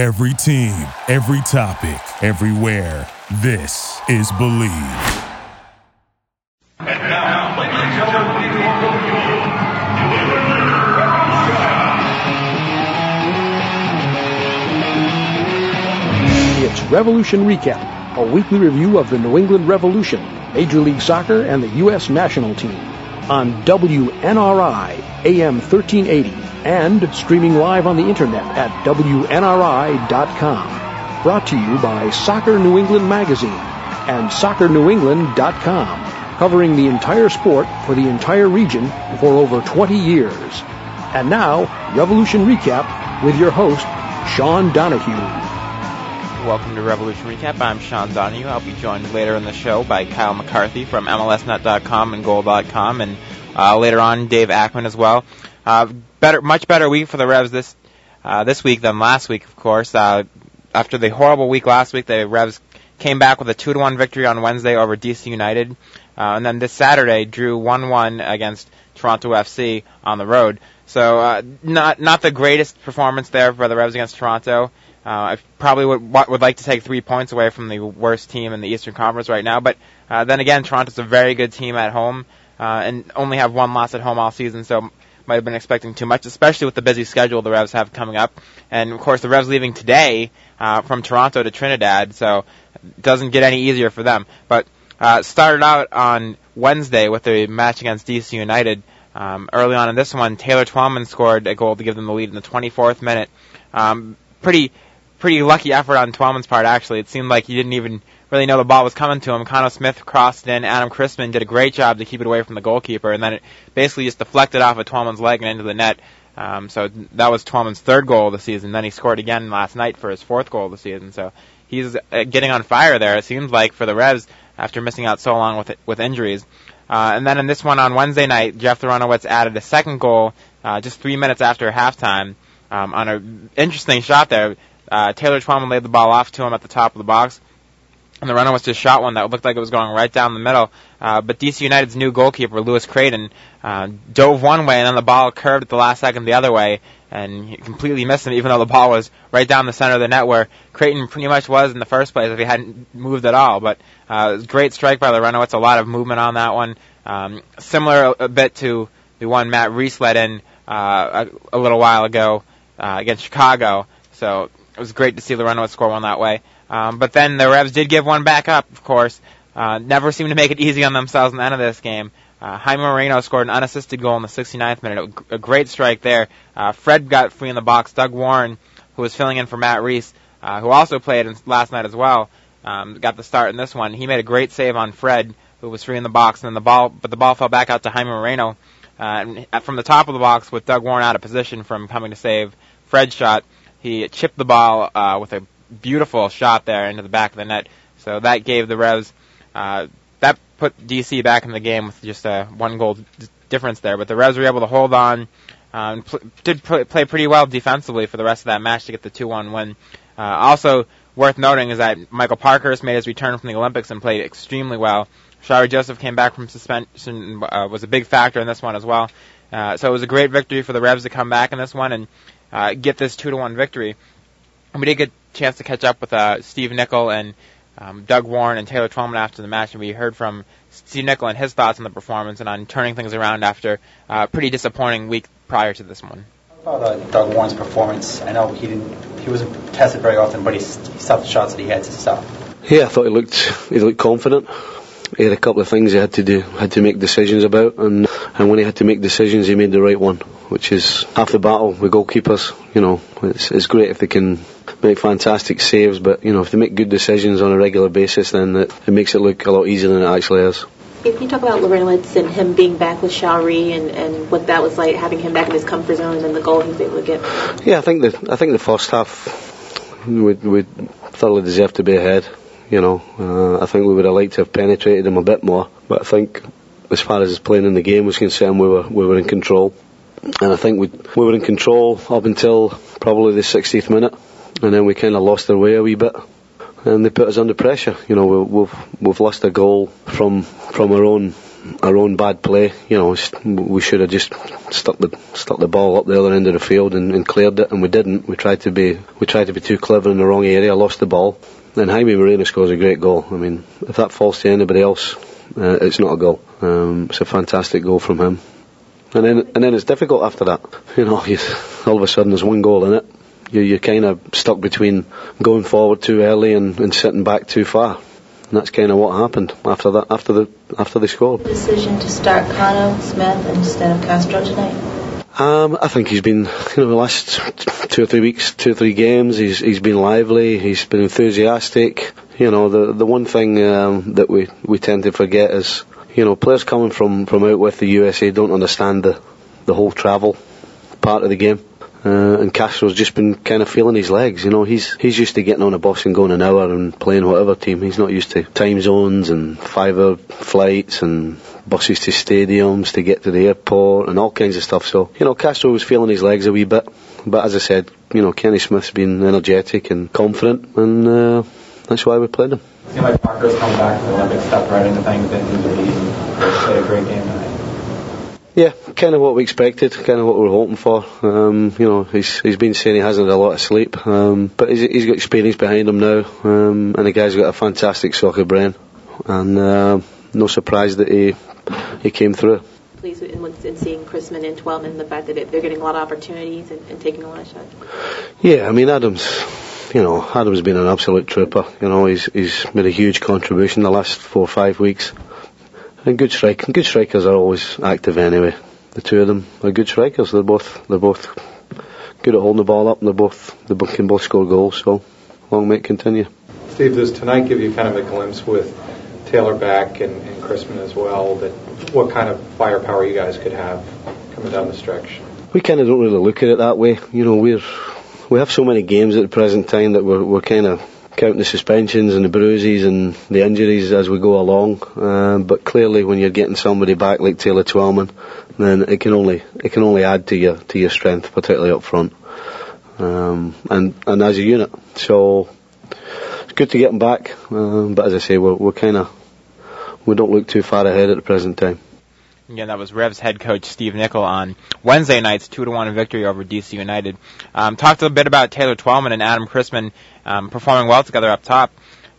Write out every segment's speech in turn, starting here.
Every team, every topic, everywhere. This is Believe. It's Revolution Recap, a weekly review of the New England Revolution, Major League Soccer, and the U.S. national team on WNRI AM 1380 and streaming live on the internet at WNRI.com. Brought to you by Soccer New England Magazine and SoccerNewEngland.com, covering the entire sport for the entire region for over 20 years. And now, Revolution Recap with your host, Sean Donahue. Welcome to Revolution Recap. I'm Sean Donahue. I'll be joined later in the show by Kyle McCarthy from MLSNet.com and Goal.com, and uh, later on Dave Akman as well. Uh, better, much better week for the Revs this uh, this week than last week, of course. Uh, after the horrible week last week, the Revs came back with a two to one victory on Wednesday over DC United, uh, and then this Saturday drew one one against Toronto FC on the road. So uh, not not the greatest performance there for the Revs against Toronto. Uh, I probably would would like to take three points away from the worst team in the Eastern Conference right now, but uh, then again, Toronto's a very good team at home uh, and only have one loss at home all season, so might have been expecting too much, especially with the busy schedule the Revs have coming up. And of course, the Revs leaving today uh, from Toronto to Trinidad, so it doesn't get any easier for them. But uh, started out on Wednesday with a match against DC United. Um, early on in this one, Taylor Twellman scored a goal to give them the lead in the 24th minute. Um, pretty pretty lucky effort on Twellman's part, actually. It seemed like he didn't even really know the ball was coming to him. Khano Smith crossed in. Adam Cristman did a great job to keep it away from the goalkeeper, and then it basically just deflected off of Twellman's leg and into the net. Um, so that was Twellman's third goal of the season. Then he scored again last night for his fourth goal of the season. So he's uh, getting on fire there. It seems like for the Revs after missing out so long with with injuries. Uh, and then in this one on Wednesday night, Jeff Larentowicz added a second goal uh, just three minutes after halftime um, on an interesting shot there. Uh, Taylor Twellman laid the ball off to him at the top of the box. And the runner was just shot one that looked like it was going right down the middle. Uh, but DC United's new goalkeeper, Louis Crayton, uh, dove one way and then the ball curved at the last second the other way and he completely missed him even though the ball was right down the center of the net where Crayton pretty much was in the first place if he hadn't moved at all. But uh, great strike by the runner. It's a lot of movement on that one. Um, similar a, bit to the one Matt Reis let in uh, a, a little while ago uh, against Chicago. So was great to see Loreno score one that way. Um, but then the Revs did give one back up, of course. Uh, never seemed to make it easy on themselves in the end of this game. Uh, Jaime Moreno scored an unassisted goal in the 69th minute. A great strike there. Uh, Fred got free in the box. Doug Warren, who was filling in for Matt Reis, uh, who also played in, last night as well, um, got the start in this one. He made a great save on Fred, who was free in the box, and then the ball, but the ball fell back out to Jaime Moreno. Uh, and from the top of the box, with Doug Warren out of position from coming to save Fred's shot, he chipped the ball uh, with a beautiful shot there into the back of the net. So that gave the Revs uh, that put DC back in the game with just a one goal d- difference there. But the Revs were able to hold on, um, pl- did pl- play pretty well defensively for the rest of that match to get the 2-1 win. Uh, also worth noting is that Michael Parkhurst made his return from the Olympics and played extremely well. Shalrie Joseph came back from suspension, uh, was a big factor in this one as well. Uh, so it was a great victory for the Revs to come back in this one and uh, get this two to one victory. And we did get a chance to catch up with uh, Steve Nicol and um, Doug Warren and Taylor Twellman after the match, and we heard from Steve Nicol and his thoughts on the performance and on turning things around after a pretty disappointing week prior to this one. About uh, Doug Warren's performance, I know he didn't, he wasn't tested very often, but he, he stopped the shots that he had to stop. Yeah, I thought he looked he looked confident. He had a couple of things he had to do, had to make decisions about, and and when he had to make decisions, he made the right one, which is half the battle with goalkeepers. You know, it's it's great if they can make fantastic saves, but you know if they make good decisions on a regular basis, then it, it makes it look a lot easier than it actually is. If you talk about Larentowicz and him being back with Shalrie and, and what that was like, having him back in his comfort zone and then the goal he was able to get. Yeah, I think the I think the first half we would thoroughly deserve to be ahead. You know, uh, I think we would have liked to have penetrated him a bit more, but I think as far as his playing in the game was concerned, we were we were in control, and I think we we were in control up until probably the 60th minute, and then we kind of lost our way a wee bit, and they put us under pressure. You know, we, we've we've lost a goal from from our own our own bad play. You know, we should have just stuck the stuck the ball up the other end of the field and, and cleared it, and we didn't. We tried to be we tried to be too clever in the wrong area, lost the ball. Then Jaime Moreno scores a great goal. I mean, if that falls to anybody else, uh, it's not a goal. Um, it's a fantastic goal from him. And then and then it's difficult after that. You know, you, all of a sudden there's one goal in it. You, you're kind of stuck between going forward too early and, and sitting back too far. And that's kind of what happened after that. After the after they scored. Decision to start Khano Smith instead of Castro tonight. Um, I think he's been, you know, the last two or three weeks, two or three games, he's he's been lively, he's been enthusiastic. You know, the the one thing um, that we we tend to forget is, you know, players coming from from out with the USA don't understand the the whole travel part of the game. Uh, and Castro's just been kind of feeling his legs. You know, he's he's used to getting on a bus and going an hour and playing whatever team. He's not used to time zones and five-hour flights and buses to stadiums to get to the airport and all kinds of stuff. So, you know, Castro was feeling his legs a wee bit. But as I said, you know, Kenny Smith's been energetic and confident, and uh, that's why we played him. Seemed like Parker's come back to the Olympics, stepped right into things, didn't lose a beat, played a great game tonight. Yeah, kind of what we expected, kind of what we were hoping for. Um, you know, he's he's been saying he hasn't had a lot of sleep, um, but he's, he's got experience behind him now, um, and the guy's got a fantastic soccer brain, and uh, no surprise that he he came through. Pleased in, in seeing Cristman and Twellman, the fact that they're getting a lot of opportunities and, and taking a lot of shots. Yeah, I mean Adams you know, Adam's been an absolute trooper. You know, he's he's made a huge contribution the last four or five weeks. And good strike, good strikers are always active anyway. The two of them are good strikers. They're both they're both good at holding the ball up, and they're both they can both score goals. So long may it continue. Steve, does tonight give you kind of a glimpse with Taylor back and, and Cristman as well? That what kind of firepower you guys could have coming down the stretch? We kind of don't really look at it that way. You know, we're we have so many games at the present time that we're we're kind of counting the suspensions and the bruises and the injuries as we go along. Um, but clearly, when you're getting somebody back like Taylor Twellman, then it can only it can only add to your to your strength, particularly up front, um, and and as a unit. So it's good to get them back. Um, but as I say, we're we're kind of we don't look too far ahead at the present time. Again, that was Revs head coach Steve Nicol on Wednesday night's two to one victory over DC United. Um, talked a bit about Taylor Twellman and Adam Cristman um, performing well together up top.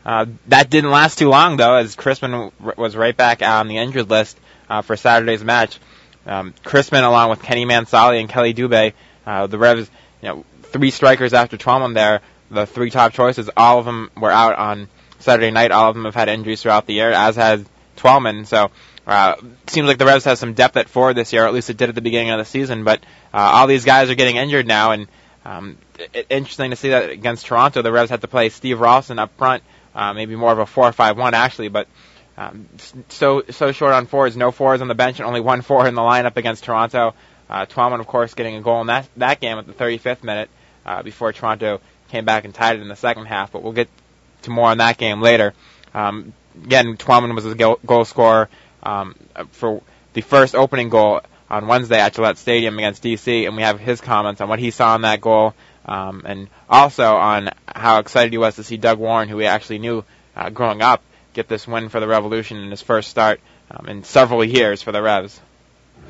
Uh, that didn't last too long though, as Cristman was right back on the injured list uh, for Saturday's match. Um, Cristman, along with Kenny Mansally and Kheli Dube, uh, the Revs, you know, three strikers after Twellman there, the three top choices, all of them were out on Saturday night. All of them have had injuries throughout the year, as has Twellman. So uh, seems like the Revs have some depth at forward this year, or at least it did at the beginning of the season. But uh, all these guys are getting injured now, and um, it, interesting to see that against Toronto, the Revs had to play Steve Ralston up front, uh, maybe more of a four-five-one actually, but um, so so short on fours, no fours on the bench, and only one four in the lineup against Toronto. Uh, Twellman, of course, getting a goal in that that game at the 35th minute uh, before Toronto came back and tied it in the second half. But we'll get to more on that game later. Um, again, Twellman was a goal, goal scorer um, for the first opening goal on Wednesday at Gillette Stadium against DC, and we have his comments on what he saw in that goal, um, and also on how excited he was to see Doug Warren, who he actually knew uh, growing up, get this win for the Revolution in his first start um, in several years for the Revs.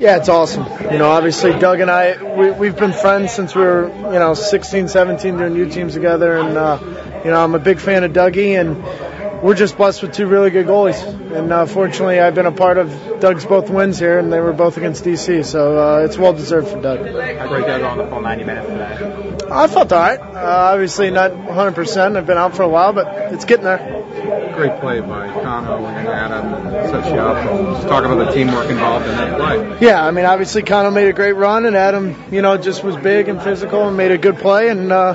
Yeah, it's awesome. You know, obviously Doug and I, we, we've been friends since we were, you know, 16, 17 doing U teams together, and uh, you know, I'm a big fan of Dougie, and we're just blessed with two really good goalies. And uh, fortunately, I've been a part of Doug's both wins here, and they were both against DC, so uh, it's well deserved for Doug. How great Doug on the full 90 minutes today? I felt all right. Uh, obviously, not 100%. I've been out for a while, but it's getting there. Great play by Khano and Adam set you up. Just talk about the teamwork involved in that play. Yeah, I mean, obviously, Khano made a great run, and Adam, you know, just was big and physical and made a good play, and uh,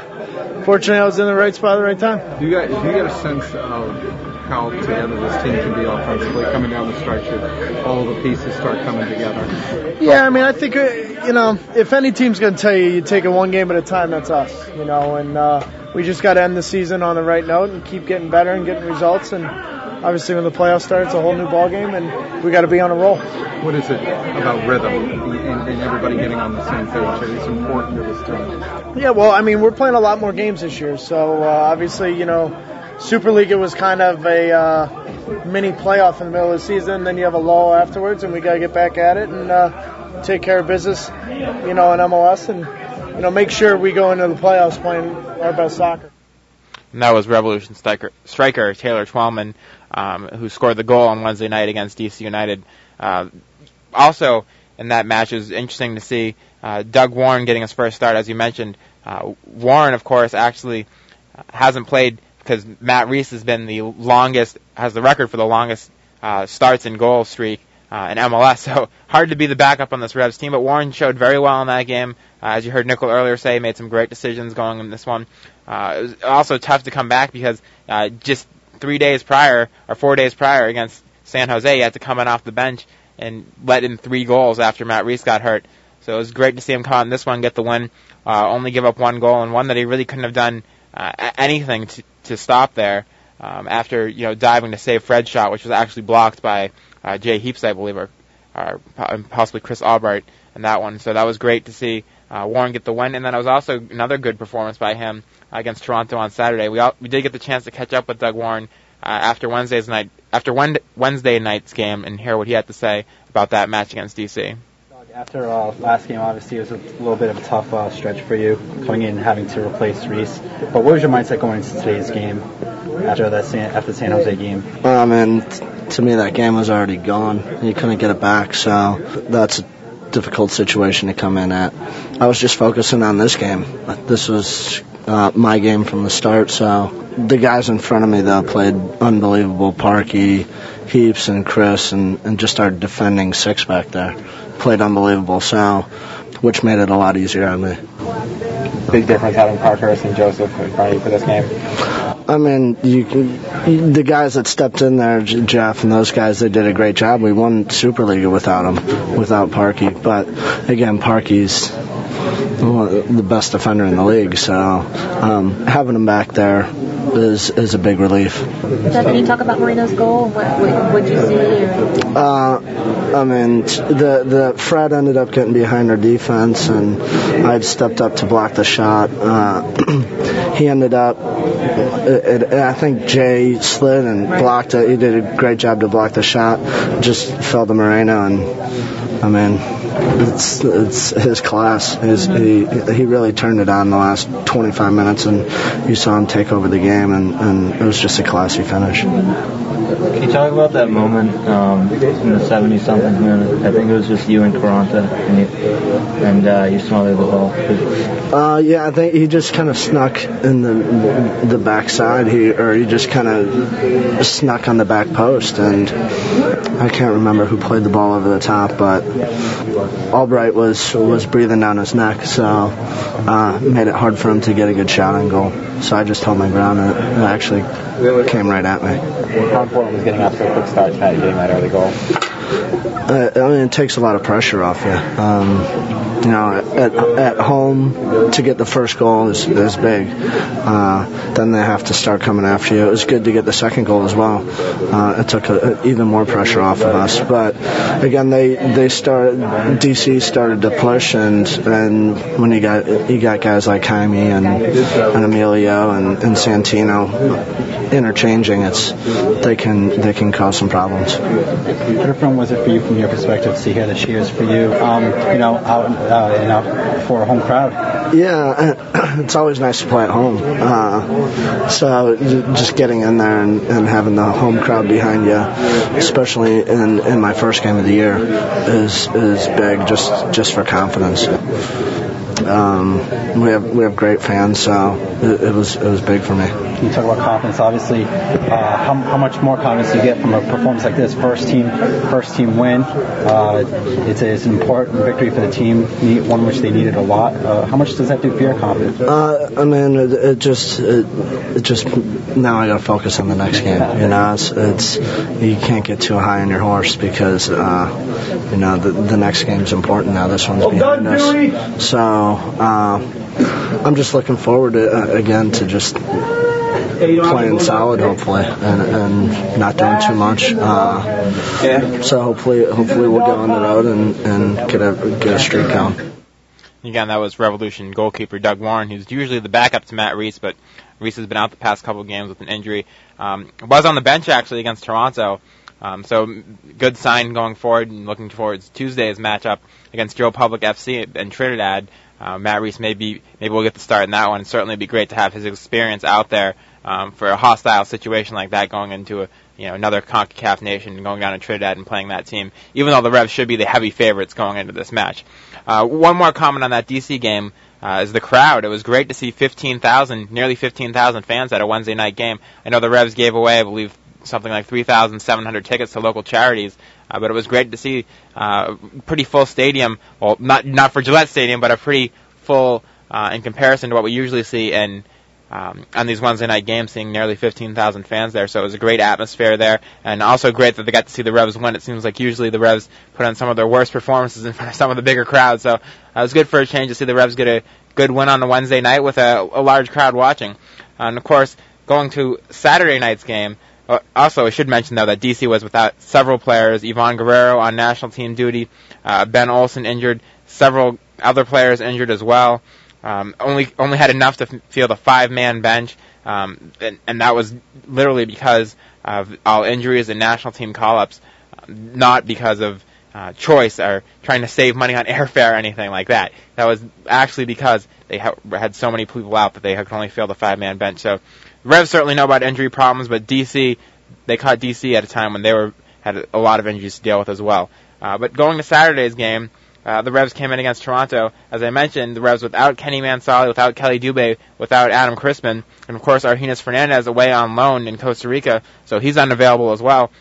fortunately, I was in the right spot at the right time. Do you get, do you get a sense of how together this team can be offensively coming down the stretch if all the pieces start coming together? Yeah, I mean, I think, uh, you know, if any team's going to tell you you take it one game at a time, that's us, you know, and uh, we just got to end the season on the right note and keep getting better and getting results and obviously when the playoffs start, it's a whole new ball game, and we got to be on a roll. What is it about rhythm and, and, everybody getting on the same page It's important to this team? Yeah, well, I mean, we're playing a lot more games this year, so uh, obviously, you know, SuperLiga it was kind of a uh, mini playoff in the middle of the season. Then you have a lull afterwards, and we got to get back at it and uh, take care of business, you know, in MLS and you know make sure we go into the playoffs playing our best soccer. And that was Revolution striker, striker Taylor Twellman, um, who scored the goal on Wednesday night against DC United. Uh, also, in that match, it was interesting to see uh, Doug Warren getting his first start, as you mentioned. Uh, Warren, of course, actually hasn't played because Matt Reis has been the longest, has the record for the longest uh, starts and goal streak uh, in MLS. So hard to be the backup on this Revs team. But Warren showed very well in that game. Uh, as you heard Nicol earlier say, made some great decisions going in this one. Uh, it was also tough to come back because uh, just three days prior or four days prior against San Jose, he had to come in off the bench and let in three goals after Matt Reis got hurt. So it was great to see him come in this one, get the win, uh, only give up one goal and one that he really couldn't have done uh, anything to, to stop there. Um, after you know diving to save Fred's shot, which was actually blocked by uh, Jay Heaps, I believe, or, or possibly Chris Albright in that one. So that was great to see uh, Warren get the win, and then it was also another good performance by him against Toronto on Saturday. We all, we did get the chance to catch up with Doug Warren uh, after Wednesday's night after Wednesday night's game and hear what he had to say about that match against DC. After uh, last game, obviously it was a little bit of a tough uh, stretch for you coming in and having to replace Reis. But what was your mindset going into today's game after that San, after the San Jose game? Well, I mean, to me that game was already gone. You couldn't get it back, so that's a difficult situation to come in at. I was just focusing on this game. This was uh, my game from the start, so the guys in front of me though played unbelievable. Parky, Heaps, and Chris, and, and just our defending six back there played unbelievable. So, which made it a lot easier on me. Big difference having Parkhurst and Joseph in front of you for this game. I mean, you can, the guys that stepped in there, Jeff and those guys, they did a great job. We won SuperLiga without them, without Parky. But again, Parky's the best defender in the league. So um, having him back there is is a big relief. Jeff, can you talk about Moreno's goal? What what you see? Uh, I mean, the the Fred ended up getting behind our defense, and I had stepped up to block the shot. Uh, he ended up. It, it, I think Jay slid and blocked it. He did a great job to block the shot. Just fell to Moreno, and I mean, it's it's his class. His, mm-hmm. he he really turned it on the last 25 minutes, and you saw him take over the game, and, and it was just a classy finish. Mm-hmm. Can you talk about that moment um, in the 70 something minute? I think it was just you and Quaranta, and you, and uh, you smothered the ball. Uh, yeah, I think he just kind of snuck in the the backside. He or he just kind of snuck on the back post, and I can't remember who played the ball over the top, but Albright was was breathing down his neck, so uh, made it hard for him to get a good shot on goal. So I just held my ground, and it actually came right at me. Important was getting off to a quick start tonight, getting that early goal? Uh, I mean, it takes a lot of pressure off you. Um, you know, at, at home to get the first goal is, is big. Uh, then they have to start coming after you. It was good to get the second goal as well. Uh, it took a, a, even more pressure off of us. But again, they they started DC started to push, and and when you got you got guys like Jaime and and Emilio and, and Santino interchanging, it's they can they can cause some problems. How fun was it for you from your perspective to see here the cheers for you? Um, you know, out uh, you know, for a home crowd. Yeah, it's always nice to play at home. Uh, so just getting in there and, and having the home crowd behind you, especially in, in my first game of the year, is is big. Just just for confidence. Um, we have we have great fans, so it, it, was it was big for me. You talk about confidence. Obviously, uh, how, how much more confidence do you get from a performance like this? First team first team win. Uh, it's, a, it's an important victory for the team, one which they needed a lot. Uh, how much does that do for your confidence? Uh, I mean, it, it just it, it, just now I got to focus on the next game. You know, it's, it's you can't get too high on your horse because uh, you know the, the next game's important now. This one's behind us, so. Uh, I'm just looking forward to, uh, again to just playing solid, hopefully, and, and not doing too much. Uh, so hopefully, hopefully we'll go on the road and, and get a get a streak going. Again, that was Revolution goalkeeper Doug Warren, who's usually the backup to Matt Reis, but Reis has been out the past couple of games with an injury. Um, was on the bench actually against Toronto. Um, so good sign going forward and looking towards Tuesday's matchup against Joe Public FC and Trinidad. Uh, Matt Reis maybe maybe we'll get the start in that one. Certainly, it'd be great to have his experience out there um, for a hostile situation like that, going into a you know another Concacaf nation going down to Trinidad and playing that team. Even though the Revs should be the heavy favorites going into this match. Uh, one more comment on that DC game. Uh, is the crowd. It was great to see 15,000, nearly 15,000 fans at a Wednesday night game. I know the Revs gave away, I believe, something like 3,700 tickets to local charities. Uh, but it was great to see uh, pretty full stadium. Well, not not for Gillette Stadium, but a pretty full uh, in comparison to what we usually see in um, on these Wednesday night games, seeing nearly 15,000 fans there. So it was a great atmosphere there, and also great that they got to see the Revs win. It seems like usually the Revs put on some of their worst performances in front of some of the bigger crowds. So uh, it was good for a change to see the Revs get a good win on the Wednesday night with a, a large crowd watching. And of course, going to Saturday night's game. Uh, also, I should mention though that DC was without several players. Ivan Guerrero on national team duty, uh, Ben Olsen injured, several other players injured as well. Um, only only had enough to f- field a five man bench, um, and, and that was literally because of all injuries and national team call ups, not because of uh, choice or trying to save money on airfare or anything like that. That was actually because they ha- had so many people out that they could only field a five man bench. So Revs certainly know about injury problems, but DC they caught DC at a time when they were had a lot of injuries to deal with as well. Uh, but going to Saturday's game, uh, the Revs came in against Toronto. As I mentioned, the Revs without Kenny Mansally, without Kheli Dube, without Adam Cristman, and of course Argenis Fernandez away on loan in Costa Rica, so he's unavailable as well.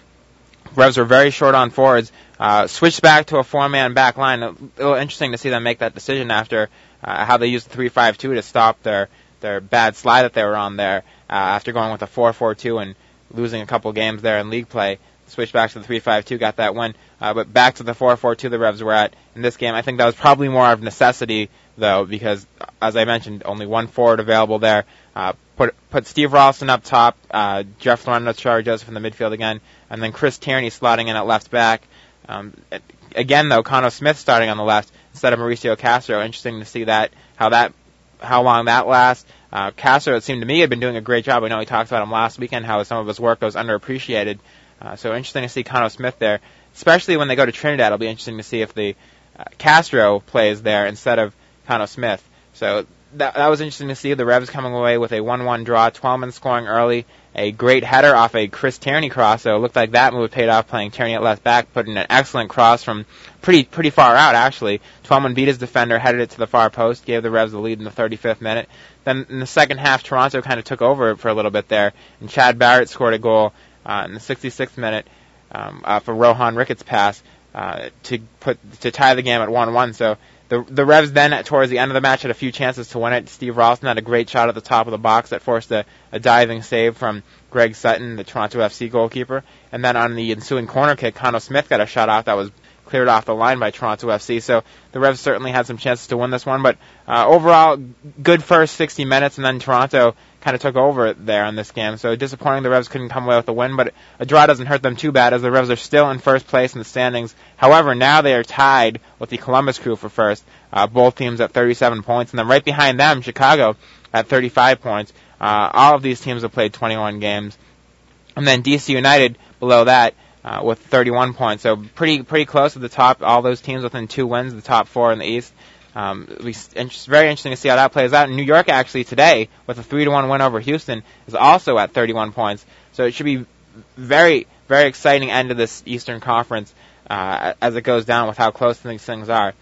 Revs were very short on forwards. Uh, switched back to a four-man back line. A little interesting to see them make that decision after uh, how they used the three-five-two to stop their their bad slide that they were on there uh, after going with a 4-4-2 and losing a couple games there in league play switched back to the 3-5-2, got that win. Uh, but back to the 4-4-2 the Revs were at in this game. I think that was probably more of necessity, though, because, as I mentioned, only one forward available there. Uh, put put Steve Ralston up top, uh, Jeff Shalrie Joseph in the midfield again, and then Chris Tierney slotting in at left back. Um, again, though, Khano Smith starting on the left instead of Mauricio Castro. Interesting to see that, how that, how long that lasts. Uh, Castro, it seemed to me, had been doing a great job. I know he talked about him last weekend, how some of his work was underappreciated. Uh, so interesting to see Khano Smith there, especially when they go to Trinidad. It'll be interesting to see if the uh, Castro plays there instead of Khano Smith. So that, that was interesting to see. The Revs coming away with a 1-1 draw. Twellman scoring early. A great header off a Chris Tierney cross. So it looked like that move paid off playing Tierney at left back, putting an excellent cross from pretty pretty far out actually. Twellman beat his defender, headed it to the far post, gave the Revs the lead in the 35th minute. Then in the second half, Toronto kind of took over for a little bit there, and Chad Barrett scored a goal uh, in the 66th minute um, uh, for Rohan Ricketts' pass uh, to put to tie the game at 1-1. So the the Revs then at, towards the end of the match had a few chances to win it. Steve Ralston had a great shot at the top of the box that forced a, a diving save from Greg Sutton, the Toronto FC goalkeeper. And then on the ensuing corner kick, Khano Smith got a shot off that was cleared off the line by Toronto FC. So the Revs certainly had some chances to win this one, but uh, overall, good first 60 minutes, and then Toronto kind of took over there in this game. So disappointing the Revs couldn't come away with a win, but a draw doesn't hurt them too bad as the Revs are still in first place in the standings. However, now they are tied with the Columbus Crew for first, uh, both teams at 37 points, and then right behind them, Chicago at 35 points. Uh, all of these teams have played 21 games. And then DC United below that uh, with 31 points. So pretty pretty close at the top. All those teams within two wins, the top four in the East. Um, it's very interesting to see how that plays out. New York actually today, with a three to one win over Houston, is also at 31 points. So it should be very very exciting end of this Eastern Conference uh, as it goes down with how close these things are.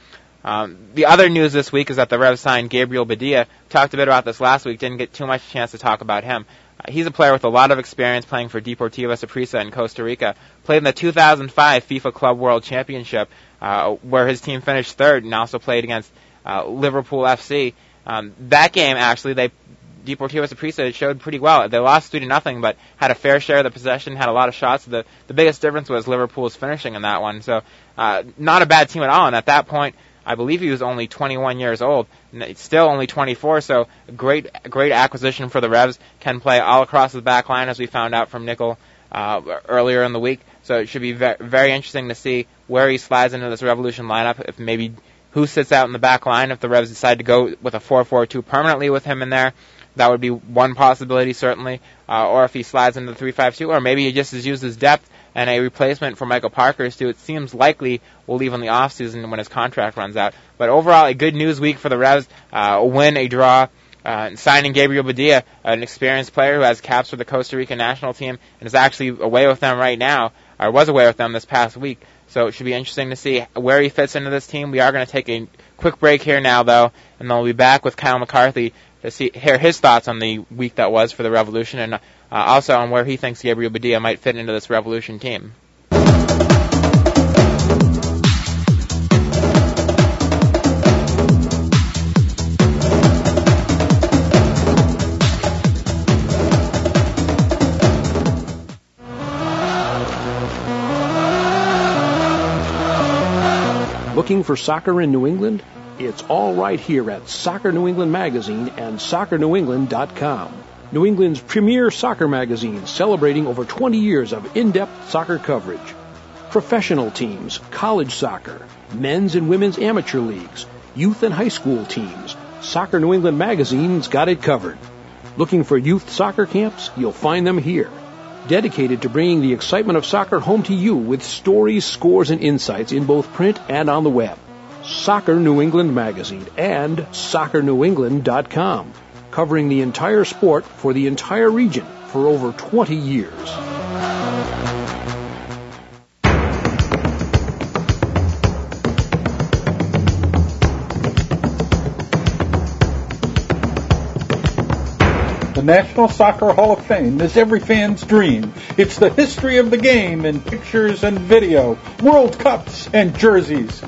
Um, the other news this week is that the Revs signed Gabriel Badilla. Talked a bit about this last week. Didn't get too much chance to talk about him. He's a player with a lot of experience playing for Deportivo Saprissa in Costa Rica. Played in the 2005 FIFA Club World Championship, uh, where his team finished third, and also played against uh, Liverpool FC. Um, that game actually, they Deportivo Saprissa showed pretty well. They lost three to nothing, but had a fair share of the possession, had a lot of shots. The the biggest difference was Liverpool's finishing in that one. So uh, not a bad team at all. And at that point, I believe he was only 21 years old, still only 24. So great great acquisition for the Revs. Can play all across the back line, as we found out from Nicol uh, earlier in the week. So it should be very, very interesting to see where he slides into this Revolution lineup. If maybe who sits out in the back line if the Revs decide to go with a 4-4-2 permanently with him in there. That would be one possibility, certainly. Uh, or if he slides into the 3-5-2, or maybe he just has used his depth and a replacement for Michael Parkhurst, who it seems likely will leave in the offseason when his contract runs out. But overall, a good news week for the Revs. Uh, a win, a draw, uh, signing Gabriel Badilla, an experienced player who has caps for the Costa Rica national team and is actually away with them right now, or was away with them this past week. So it should be interesting to see where he fits into this team. We are going to take a quick break here now, though, and then we'll be back with Kyle McCarthy to see hear his thoughts on the week that was for the Revolution, and uh, also on where he thinks Gabriel Badilla might fit into this Revolution team. Looking for soccer in New England? It's all right here at Soccer New England Magazine and SoccerNewEngland.com. New England's premier soccer magazine celebrating over 20 years of in-depth soccer coverage. Professional teams, college soccer, men's and women's amateur leagues, youth and high school teams. Soccer New England Magazine's got it covered. Looking for youth soccer camps? You'll find them here dedicated to bringing the excitement of soccer home to you with stories, scores, and insights in both print and on the web. Soccer New England Magazine and SoccerNewEngland.com, covering the entire sport for the entire region for over 20 years. The National Soccer Hall of Fame is every fan's dream. It's the history of the game in pictures and video, World Cups and jerseys.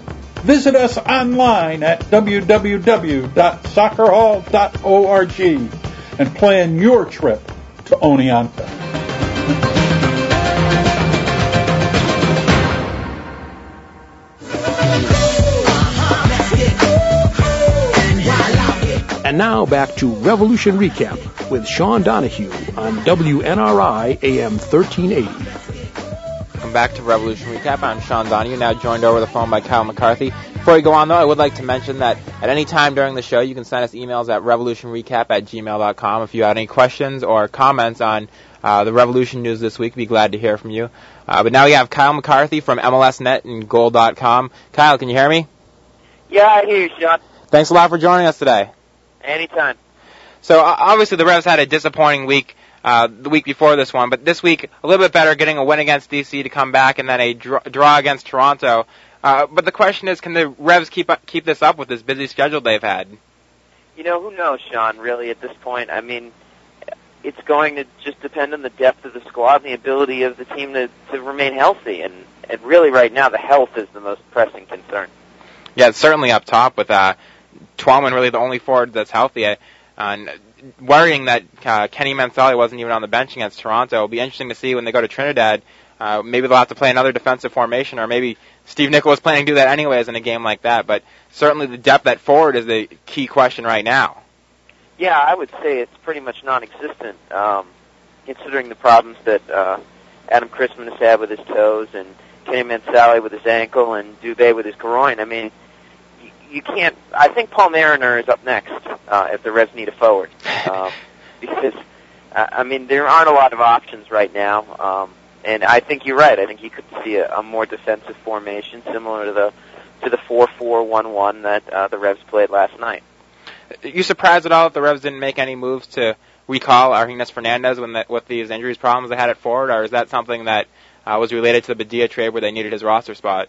Visit us online at www.soccerhall.org and plan your trip to Oneonta. And now back to Revolution Recap with Sean Donahue on WNRI AM 1380. Back to Revolution Recap. I'm Sean Donahue, now joined over the phone by Kyle McCarthy. Before we go on, though, I would like to mention that at any time during the show, you can send us emails at revolutionrecap at gmail.com if you have any questions or comments on uh, the Revolution news this week. Be glad to hear from you. Uh, but now we have Kyle McCarthy from MLSNet and Goal.com. Kyle, can you hear me? Yeah, I hear you, Sean. Thanks a lot for joining us today. Anytime. So uh, obviously the Revs had a disappointing week uh, the week before this one, but this week a little bit better, getting a win against DC to come back, and then a draw, draw against Toronto. Uh, but the question is, can the Revs keep keep this up with this busy schedule they've had? You know, who knows, Sean? Really, at this point, I mean, it's going to just depend on the depth of the squad and the ability of the team to to remain healthy. And and really, right now, the health is the most pressing concern. Yeah, it's certainly up top with uh, Twellman really the only forward that's healthy. Uh, and worrying that uh, Kenny Mansally wasn't even on the bench against Toronto. It'll be interesting to see when they go to Trinidad. Uh, maybe they'll have to play another defensive formation, or maybe Steve Nicol was planning to do that anyways in a game like that. But certainly the depth at forward is the key question right now. Yeah, I would say it's pretty much non-existent, um, considering the problems that uh, Adam Cristman has had with his toes and Kenny Mansally with his ankle and Dube with his groin. I mean, you can't. I think Paul Mariner is up next uh, if the Revs need a forward, um, because uh, I mean there aren't a lot of options right now, um, and I think you're right. I think you could see a, a more defensive formation similar to the to the four four one one that uh, the Revs played last night. You surprised at all that the Revs didn't make any moves to recall Argenis Fernandez when the, with these injuries problems they had at forward, or is that something that uh, was related to the Badilla trade where they needed his roster spot?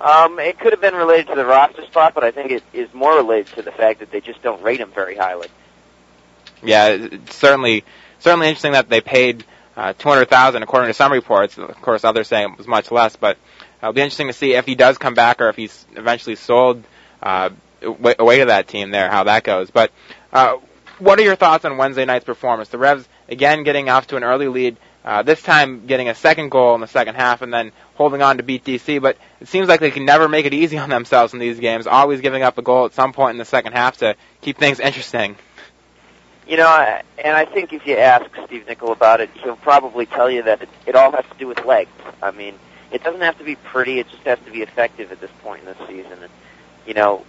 Um, it could have been related to the roster spot, but I think it is more related to the fact that they just don't rate him very highly. Yeah, it's certainly certainly interesting that they paid uh, two hundred thousand according to some reports. Of course, others saying it was much less, but it'll be interesting to see if he does come back or if he's eventually sold uh, away to that team there, how that goes. But uh, what are your thoughts on Wednesday night's performance? The Revs again getting off to an early lead. Uh, this time getting a second goal in the second half and then holding on to beat DC, but it seems like they can never make it easy on themselves in these games, always giving up a goal at some point in the second half to keep things interesting. You know, and I think if you ask Steve Nicol about it, he'll probably tell you that it, it all has to do with legs. I mean, it doesn't have to be pretty; it just has to be effective at this point in the season. And you know,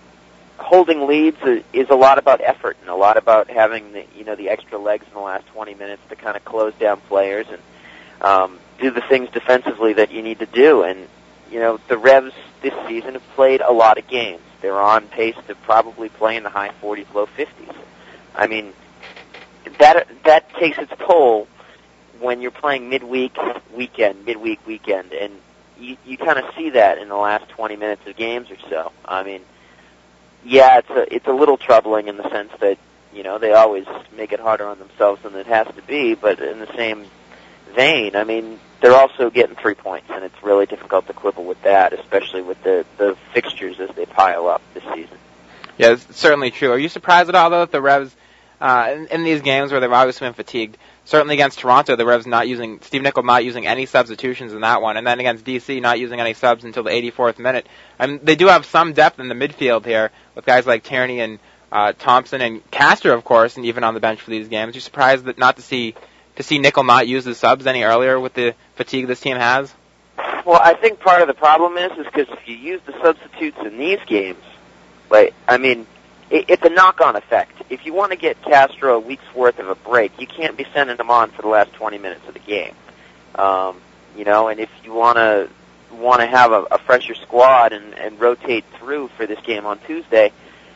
holding leads is a lot about effort and a lot about having the you know the extra legs in the last 20 minutes to kind of close down players and um, do the things defensively that you need to do. And you know the Revs this season have played a lot of games. They're on pace to probably play in the high 40s, low 50s. I mean, that that takes its toll when you're playing midweek weekend, midweek weekend, and you you kind of see that in the last 20 minutes of games or so. I mean yeah, it's a it's a little troubling in the sense that you know they always make it harder on themselves than it has to be. But in the same vein, I mean, they're also getting three points, and it's really difficult to quibble with that, especially with the the fixtures as they pile up this season. Yeah, it's certainly true. Are you surprised at all though that the Revs uh, in, in these games where they've obviously been fatigued? Certainly against Toronto, the Revs not using Steve Nicol not using any substitutions in that one, and then against DC not using any subs until the 84th minute. I mean, they do have some depth in the midfield here with guys like Tierney and uh, Thompson and Castro, of course, and even on the bench for these games. You're surprised that not to see to see Nicol not use his subs any earlier with the fatigue this team has. Well, I think part of the problem is is because if you use the substitutes in these games, like I mean, it, it's a knock-on effect. If you want to get Castro a week's worth of a break, you can't be sending him on for the last 20 minutes of the game. Um, you know, and if you want to want to have a, a fresher squad and, and rotate through for this game on Tuesday,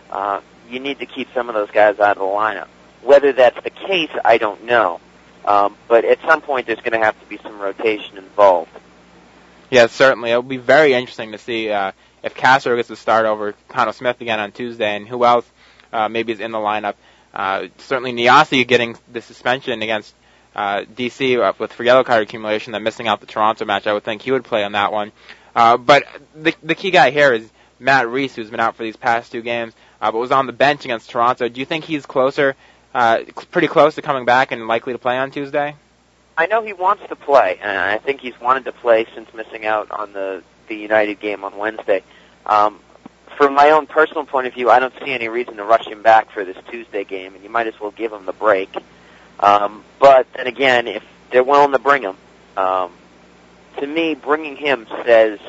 uh, you need to keep some of those guys out of the lineup. Whether that's the case, I don't know. Um, but at some point, there's going to have to be some rotation involved. Yeah, certainly. It'll be very interesting to see uh, if Castro gets to start over Khano Smith again on Tuesday, and who else uh, maybe is in the lineup. Uh, certainly Nyassi getting the suspension against uh, DC with for yellow card accumulation, then missing out the Toronto match. I would think he would play on that one. Uh, but the the key guy here is Matt Reis, who's been out for these past two games, uh, but was on the bench against Toronto. Do you think he's closer, uh, pretty close to coming back and likely to play on Tuesday? I know he wants to play, and I think he's wanted to play since missing out on the the United game on Wednesday. Um, from my own personal point of view, I don't see any reason to rush him back for this Tuesday game, and you might as well give him the break. Um, but then again, if they're willing to bring him, um, to me, bringing him says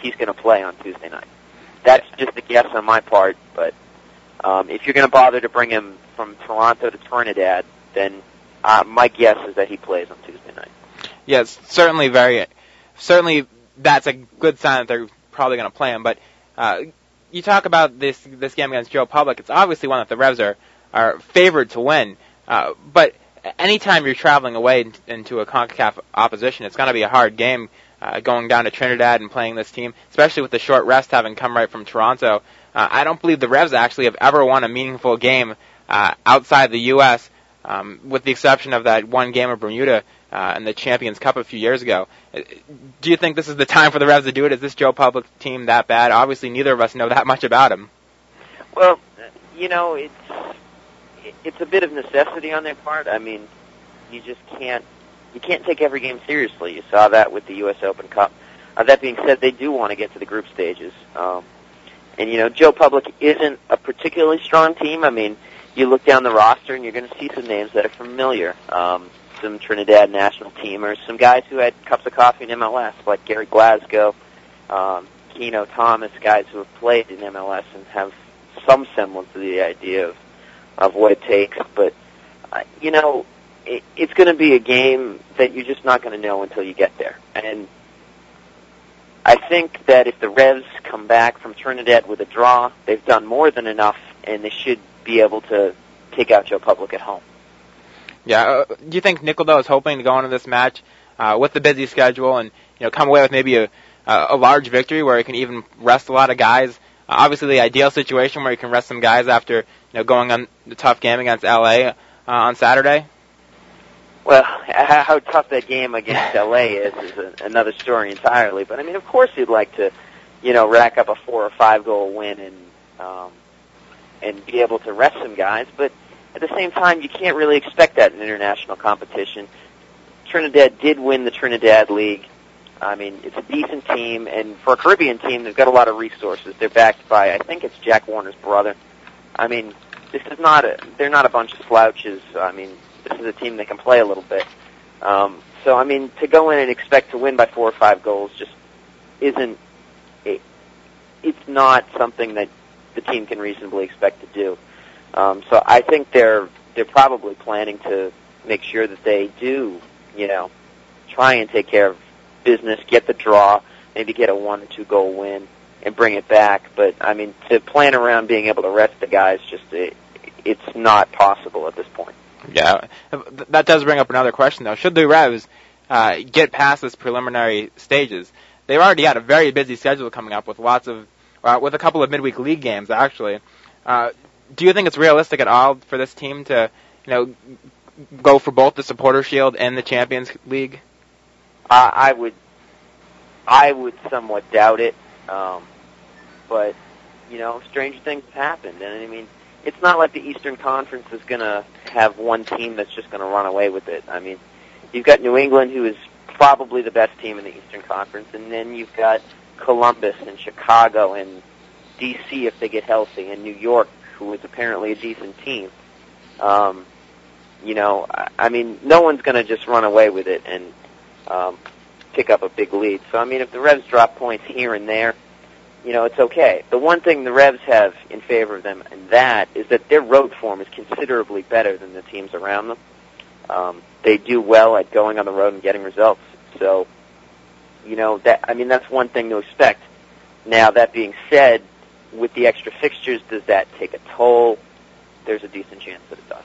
he's going to play on Tuesday night. That's just a guess on my part, but um, if you're going to bother to bring him from Toronto to Trinidad, then uh, my guess is that he plays on Tuesday night. Yes, certainly very, certainly that's a good sign that they're probably going to play him. But uh, you talk about this this game against Joe Public. It's obviously one that the Revs are are favored to win. Uh, but anytime you're traveling away into a CONCACAF opposition, it's going to be a hard game. Uh, going down to Trinidad and playing this team, especially with the short rest having come right from Toronto. Uh, I don't believe the Revs actually have ever won a meaningful game uh, outside the U.S., um, with the exception of that one game of Bermuda uh, in the Champions Cup a few years ago. Do you think this is the time for the Revs to do it? Is this Joe Public team that bad? Obviously, neither of us know that much about him. Well, you know, it's it's a bit of necessity on their part. I mean, you just can't you can't take every game seriously. You saw that with the U.S. Open Cup. Uh, that being said, they do want to get to the group stages. Um, and you know, Joe Public isn't a particularly strong team. I mean, you look down the roster and you're going to see some names that are familiar. Um, some Trinidad national teamers, some guys who had cups of coffee in MLS, like Gary Glasgow, um, Keyeno Thomas, guys who have played in MLS and have some semblance of the idea of of what it takes. But uh, you know, it, it's going to be a game that you're just not going to know until you get there. And I think that if the Revs come back from Trinidad with a draw, they've done more than enough, and they should be able to take out Joe Public at home. Yeah. Uh, do you think though is hoping to go into this match uh, with the busy schedule and you know come away with maybe a a large victory where he can even rest a lot of guys? Uh, obviously, the ideal situation where he can rest some guys after you know going on the tough game against LA uh, on Saturday. Well, how tough that game against LA is is another story entirely. But I mean, of course, you'd like to, you know, rack up a four or five goal win and um, and be able to rest some guys. But at the same time, you can't really expect that in international competition. Trinidad did win the Trinidad League. I mean, it's a decent team, and for a Caribbean team, they've got a lot of resources. They're backed by, I think it's Jack Warner's brother. I mean, this is not a, they're not a bunch of slouches. I mean, this is a team that can play a little bit. Um, so, I mean, to go in and expect to win by four or five goals just isn't, it, it's not something that the team can reasonably expect to do. Um, so I think they're they're probably planning to make sure that they do, you know, try and take care of business, get the draw, maybe get a one or two goal win, and bring it back. But I mean, to plan around being able to rest the guys, just it, it's not possible at this point. Yeah, that does bring up another question though. Should the Revs uh, get past this preliminary stages? They've already had a very busy schedule coming up with lots of, uh, with a couple of midweek league games actually. Uh, do you think it's realistic at all for this team to, you know, go for both the Supporter Shield and the Champions League? Uh, I would, I would somewhat doubt it. Um, but you know, strange things have happened, and I mean, it's not like the Eastern Conference is going to have one team that's just going to run away with it. I mean, you've got New England, who is probably the best team in the Eastern Conference, and then you've got Columbus and Chicago and DC if they get healthy, and New York, who is apparently a decent team. Um, you know, I, I mean, no one's going to just run away with it and um, pick up a big lead. So, I mean, if the Revs drop points here and there, you know, it's okay. The one thing the Revs have in favor of them, and that is that their road form is considerably better than the teams around them. Um, they do well at going on the road and getting results. So, you know, that I mean, that's one thing to expect. Now, that being said, with the extra fixtures, does that take a toll? There's a decent chance that it does.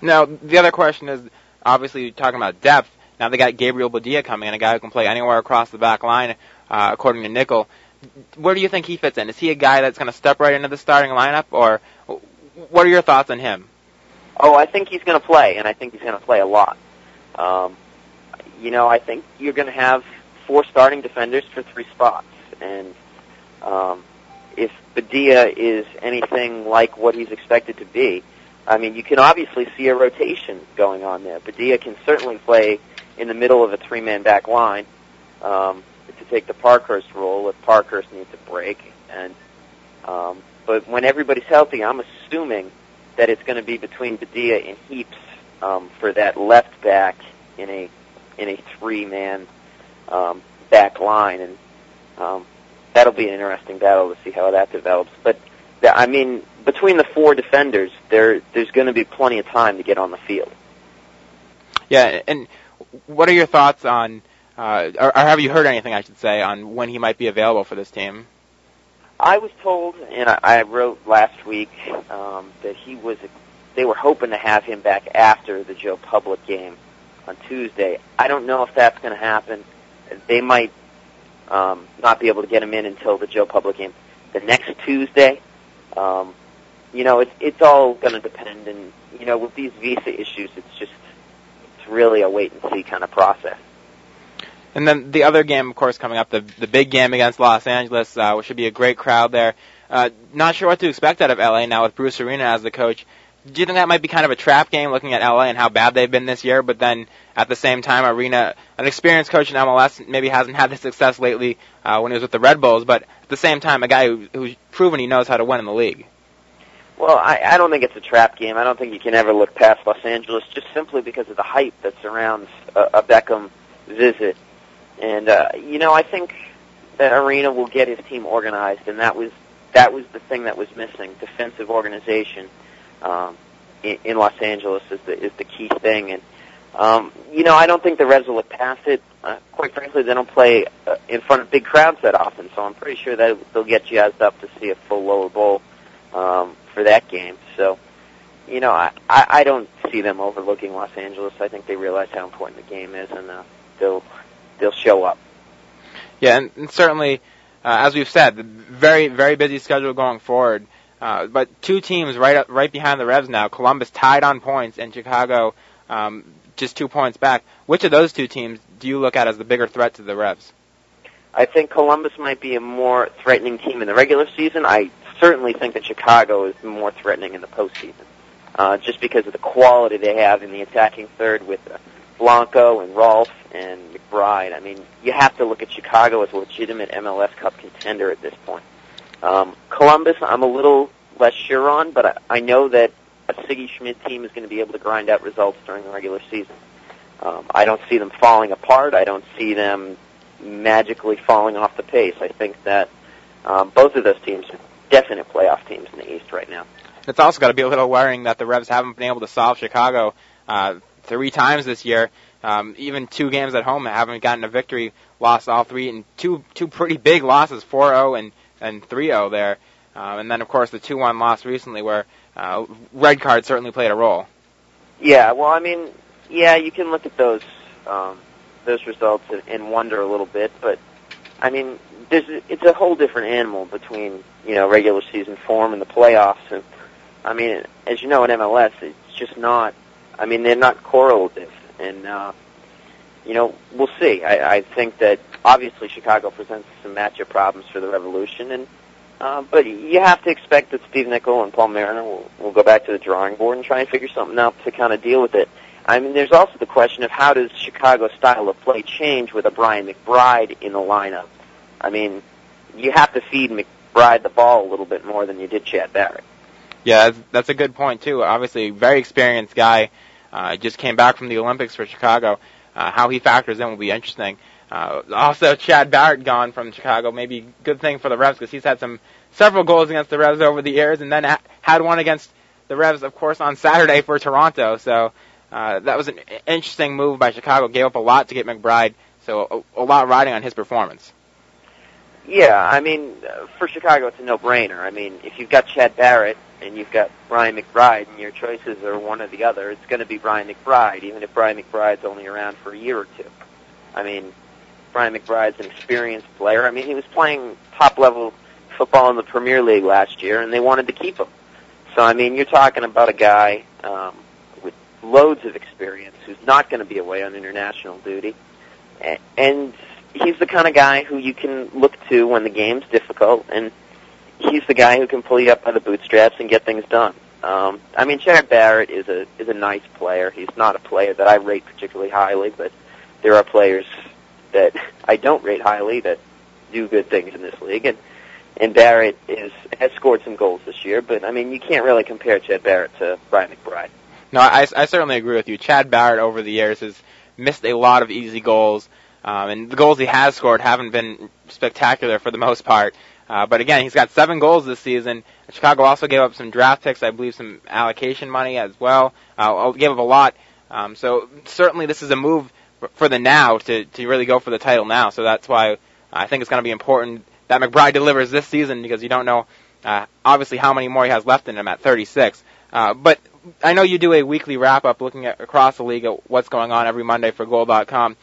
Now, the other question is, obviously, you're talking about depth. Now they got Gabriel Badilla coming in, a guy who can play anywhere across the back line, uh, according to Nicol where do you think he fits in? Is he a guy that's going to step right into the starting lineup, or what are your thoughts on him? Oh, I think he's going to play, and I think he's going to play a lot. Um, you know, I think you're going to have four starting defenders for three spots, and um, if Badilla is anything like what he's expected to be, I mean, you can obviously see a rotation going on there. Badilla can certainly play in the middle of a three-man back line. Um, to take the Parkhurst role if Parkhurst needs a break. And um, but when everybody's healthy, I'm assuming that it's going to be between Badilla and Heaps um, for that left back in a in a three man um, back line, and um, that'll be an interesting battle to see how that develops. But I mean, between the four defenders, there there's going to be plenty of time to get on the field. Yeah, and what are your thoughts on uh, or, or have you heard anything, I should say, on when he might be available for this team? I was told, and I, I wrote last week um, that he was. They were hoping to have him back after the Joe Public game on Tuesday. I don't know if that's going to happen. They might um, not be able to get him in until the Joe Public game the next Tuesday. Um, you know, it's it's all going to depend, and you know, with these visa issues, it's just it's really a wait and see kind of process. And then the other game, of course, coming up, the the big game against Los Angeles, uh, which should be a great crowd there. Uh, not sure what to expect out of LA now with Bruce Arena as the coach. Do you think that might be kind of a trap game, looking at LA and how bad they've been this year? But then at the same time, Arena, an experienced coach in MLS, maybe hasn't had the success lately uh, when he was with the Red Bulls. But at the same time, a guy who, who's proven he knows how to win in the league. Well, I, I don't think it's a trap game. I don't think you can ever look past Los Angeles just simply because of the hype that surrounds a, a Beckham visit and uh, you know, I think that Arena will get his team organized, and that was that was the thing that was missing: defensive organization um, in, in Los Angeles is the is the key thing. And um, you know, I don't think the Reds will past it. Uh, quite frankly, they don't play uh, in front of big crowds that often, so I'm pretty sure that they'll get jazzed up to see a full lower bowl um, for that game. So, you know, I, I I don't see them overlooking Los Angeles. I think they realize how important the game is, and uh, they'll they'll show up. Yeah, and, and certainly, uh, as we've said, very very busy schedule going forward. Uh, but two teams right up, right behind the Revs now. Columbus tied on points, and Chicago um, just two points back. Which of those two teams do you look at as the bigger threat to the Revs? I think Columbus might be a more threatening team in the regular season. I certainly think that Chicago is more threatening in the postseason, uh, just because of the quality they have in the attacking third with uh, Blanco and Rolfe and McBride. I mean, you have to look at Chicago as a legitimate MLS Cup contender at this point. Um, Columbus, I'm a little less sure on, but I, I know that a Sigi Schmid team is going to be able to grind out results during the regular season. Um, I don't see them falling apart. I don't see them magically falling off the pace. I think that um, both of those teams are definite playoff teams in the East right now. It's also got to be a little worrying that the Revs haven't been able to solve Chicago uh, three times this year. Um, even two games at home haven't gotten a victory. Lost all three, and two two pretty big losses, 4-0 and and 3-0 there. Um, and then of course the 2-1 loss recently, where uh, red card certainly played a role. Yeah, well, I mean, yeah, you can look at those um, those results and, and wonder a little bit, but I mean, there's it's a whole different animal between you know regular season form and the playoffs, and I mean, as you know in MLS, it's just not. I mean, they're not correlative, and uh, you know we'll see. I, I think that obviously Chicago presents some matchup problems for the Revolution, and uh, but you have to expect that Steve Nicol and Paul Mariner will, will go back to the drawing board and try and figure something out to kind of deal with it. I mean, there's also the question of how does Chicago's style of play change with a Brian McBride in the lineup? I mean, you have to feed McBride the ball a little bit more than you did Chad Barrett. Yeah, that's, that's a good point too. Obviously, very experienced guy. Uh, just came back from the Olympics for Chicago. Uh, how he factors in will be interesting. Uh, also, Chad Barrett gone from Chicago, maybe good thing for the Revs because he's had some several goals against the Revs over the years, and then ha- had one against the Revs, of course, on Saturday for Toronto. So uh, that was an interesting move by Chicago. Gave up a lot to get McBride, so a, a lot riding on his performance. Yeah, I mean, uh, for Chicago, it's a no-brainer. I mean, if you've got Chad Barrett and you've got Brian McBride, and your choices are one or the other, it's going to be Brian McBride, even if Brian McBride's only around for a year or two. I mean, Brian McBride's an experienced player. I mean, he was playing top-level football in the Premier League last year, and they wanted to keep him. So, I mean, you're talking about a guy um, with loads of experience who's not going to be away on international duty, and he's the kind of guy who you can look to when the game's difficult, and he's the guy who can pull you up by the bootstraps and get things done. Um, I mean, Chad Barrett is a is a nice player. He's not a player that I rate particularly highly, but there are players that I don't rate highly that do good things in this league, and and Barrett is has scored some goals this year. But I mean, you can't really compare Chad Barrett to Brian McBride. No, I, I certainly agree with you. Chad Barrett over the years has missed a lot of easy goals. Um, and the goals he has scored haven't been spectacular for the most part. Uh, but again, he's got seven goals this season. Chicago also gave up some draft picks, I believe, some allocation money as well. Uh, gave up a lot. Um, so certainly this is a move for the now to to really go for the title now. So that's why I think it's going to be important that McBride delivers this season because you don't know uh, obviously how many more he has left in him at 36. Uh, but I know you do a weekly wrap up looking at across the league at what's going on every Monday for Goal.com.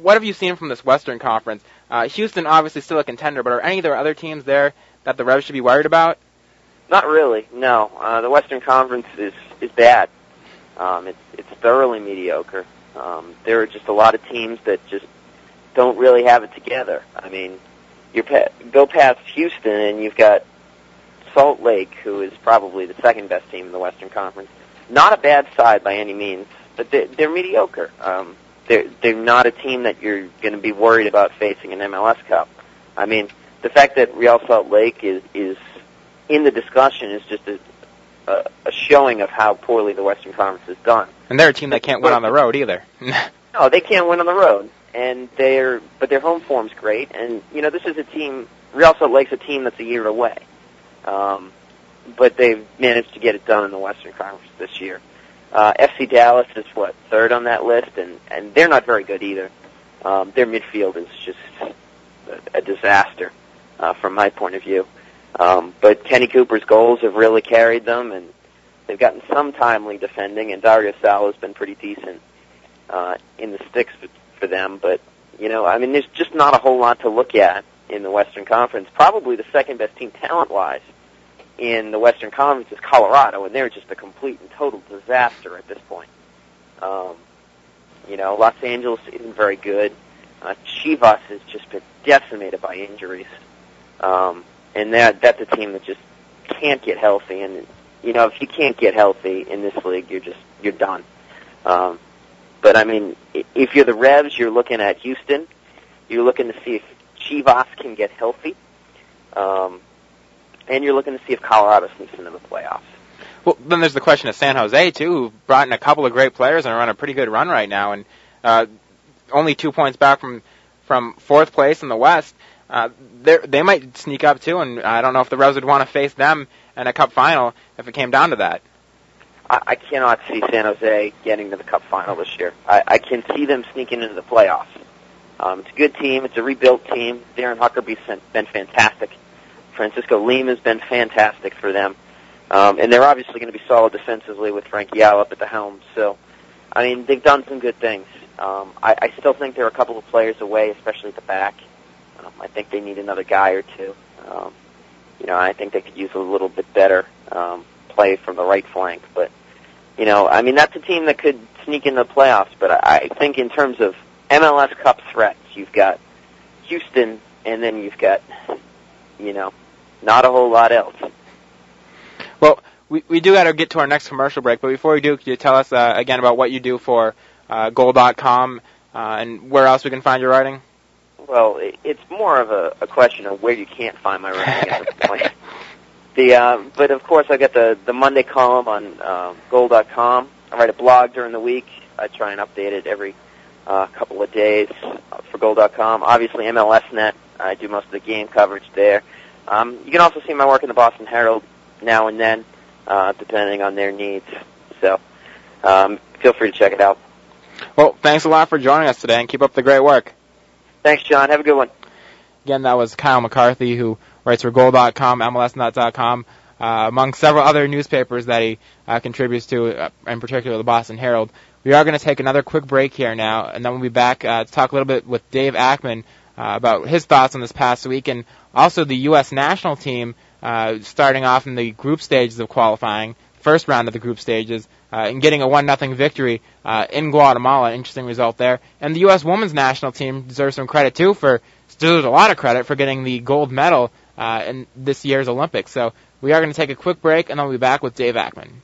What have you seen from this Western Conference? Uh, Houston obviously still a contender, but are any of the other teams there that the Revs should be worried about? Not really. No, uh, the Western Conference is is bad. Um, it's it's thoroughly mediocre. Um, there are just a lot of teams that just don't really have it together. I mean, you pa- go past Houston and you've got Salt Lake, who is probably the second best team in the Western Conference. Not a bad side by any means, but they're, they're mediocre. Um, they're they're not a team that you're going to be worried about facing an MLS Cup. I mean, the fact that Real Salt Lake is is in the discussion is just a, a, a showing of how poorly the Western Conference has done. And they're a team that can't win on the road either. no, they can't win on the road, and they're but their home form's great. And you know, this is a team. Real Salt Lake's a team that's a year away. Um, but they've managed to get it done in the Western Conference this year. Uh, FC Dallas is what third on that list, and and they're not very good either. Um, their midfield is just a, a disaster uh, from my point of view. Um, but Kenny Cooper's goals have really carried them, and they've gotten some timely defending, and Dario Sala has been pretty decent uh, in the sticks for, them. But you know, I mean, there's just not a whole lot to look at in the Western Conference. Probably the second best team talent-wise in the Western Conference is Colorado, and they're just a complete and total disaster at this point. Um, you know, Los Angeles isn't very good. Uh, Chivas has just been decimated by injuries, um, and that that's a team that just can't get healthy. And you know, if you can't get healthy in this league, you're just you're done. Um, but I mean, if you're the Revs, you're looking at Houston. You're looking to see if Chivas can get healthy. Um, and you're looking to see if Colorado sneaks into the playoffs. Well, then there's the question of San Jose too, who brought in a couple of great players and are on a pretty good run right now, and uh, only two points back from from fourth place in the West. uh, they they might sneak up too, and I don't know if the Revs would want to face them in a Cup final if it came down to that. I, I cannot see San Jose getting to the Cup final this year. I, I can see them sneaking into the playoffs. Um, it's a good team. It's a rebuilt team. Darren Huckerby's been fantastic. Francisco Lima's been fantastic for them. Um, and they're obviously going to be solid defensively with Frank Yallop up at the helm. So, I mean, they've done some good things. Um, I, I still think they're a couple of players away, especially at the back. Um, I think they need another guy or two. Um, you know, I think they could use a little bit better um, play from the right flank. But, you know, I mean, that's a team that could sneak in the playoffs. But I, I think in terms of MLS Cup threats, you've got Houston, and then you've got, you know, not a whole lot else. Well, we, we do got to get to our next commercial break, but before we do, could you tell us uh, again about what you do for uh, Goal.com uh, and where else we can find your writing? Well, it's more of a, a question of where you can't find my writing at this point. The uh, but of course I get the the Monday column on uh, Goal.com. I write a blog during the week. I try and update it every uh, couple of days for Goal.com. Obviously MLSnet. I do most of the game coverage there. Um, you can also see my work in the Boston Herald now and then, uh, depending on their needs. So um, feel free to check it out. Well, thanks a lot for joining us today, and keep up the great work. Thanks, John. Have a good one. Again, that was Kyle McCarthy, who writes for Goal.com, MLSNet.com, uh, among several other newspapers that he uh, contributes to, uh, in particular the Boston Herald. We are going to take another quick break here now, and then we'll be back uh, to talk a little bit with Dave Akman uh, about his thoughts on this past week, and also the U.S. national team uh, starting off in the group stages of qualifying, first round of the group stages, uh, and getting a one nothing victory uh, in Guatemala. Interesting result there. And the U.S. women's national team deserves some credit too for deserves a lot of credit for getting the gold medal uh, in this year's Olympics. So we are going to take a quick break, and we'll be back with Dave Akman.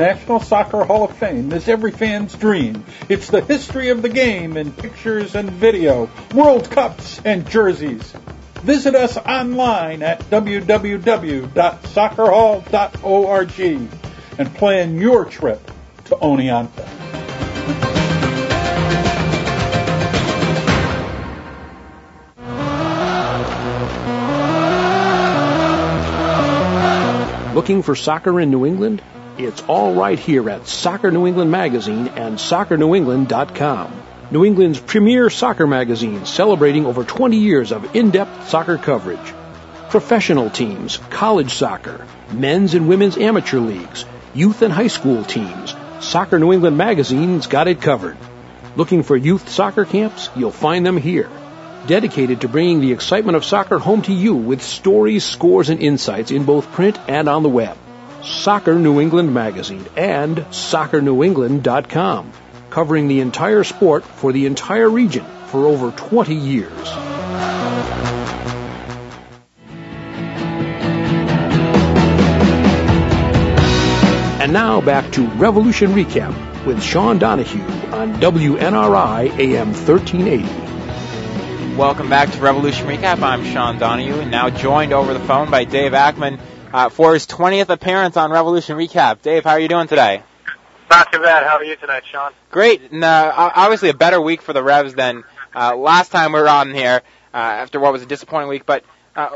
National Soccer Hall of Fame is every fan's dream. It's the history of the game in pictures and video, World Cups and jerseys. Visit us online at www.soccerhall.org and plan your trip to Oneonta. Looking for soccer in New England? It's all right here at Soccer New England Magazine and SoccerNewEngland.com. New England's premier soccer magazine celebrating over 20 years of in-depth soccer coverage. Professional teams, college soccer, men's and women's amateur leagues, youth and high school teams. Soccer New England Magazine's got it covered. Looking for youth soccer camps? You'll find them here. Dedicated to bringing the excitement of soccer home to you with stories, scores, and insights in both print and on the web. Soccer New England Magazine and SoccerNewEngland.com, covering the entire sport for the entire region for over 20 years. And now back to Revolution Recap with Sean Donahue on WNRI AM 1380. Welcome back to Revolution Recap. I'm Sean Donahue, and now joined over the phone by Dave Akman uh, for his 20th appearance on Revolution Recap. Dave, how are you doing today? Not too bad. How are you tonight, Sean? Great. And, uh, obviously, a better week for the Revs than uh, last time we were on here uh, after what was a disappointing week. But uh,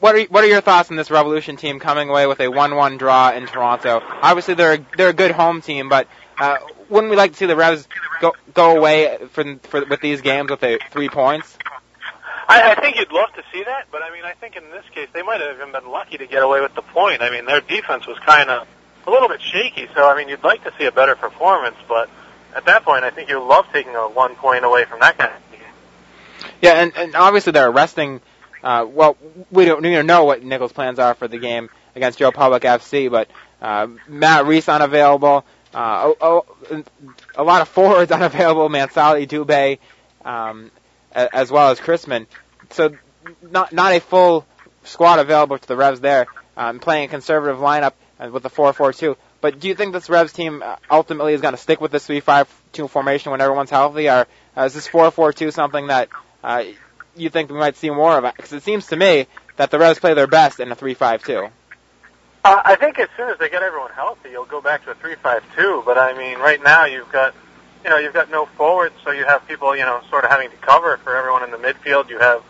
what are what are your thoughts on this Revolution team coming away with a 1-1 draw in Toronto? Obviously, they're a, they're a good home team, but uh, wouldn't we like to see the Revs go go away for, for with these games with a three points? I, I think you'd love to see that, but I mean, I think in this case they might have even been lucky to get away with the point. I mean, their defense was kind of a little bit shaky, so I mean, you'd like to see a better performance, but at that point, I think you love taking a one point away from that kind of game. Yeah, and, and obviously they're resting. Uh, well, we don't, don't know what Nicol's plans are for the game against Joe Public FC, but uh, Matt Reis unavailable. Uh, oh, oh, a lot of forwards unavailable. Mansally, Dube, um, as well as Cristman. So not not a full squad available to the Revs there. Um, playing a conservative lineup uh, with the 4-4-2. But do you think this Revs team uh, ultimately is going to stick with this 3-5-2 formation when everyone's healthy, or uh, is this 4-4-2 something that uh, you think we might see more of? Because it seems to me that the Revs play their best in a 3-5-2. Uh, I think as soon as they get everyone healthy, you'll go back to a three-five-two. But I mean, right now you've got, you know, you've got no forwards, so you have people, you know, sort of having to cover for everyone in the midfield. You have,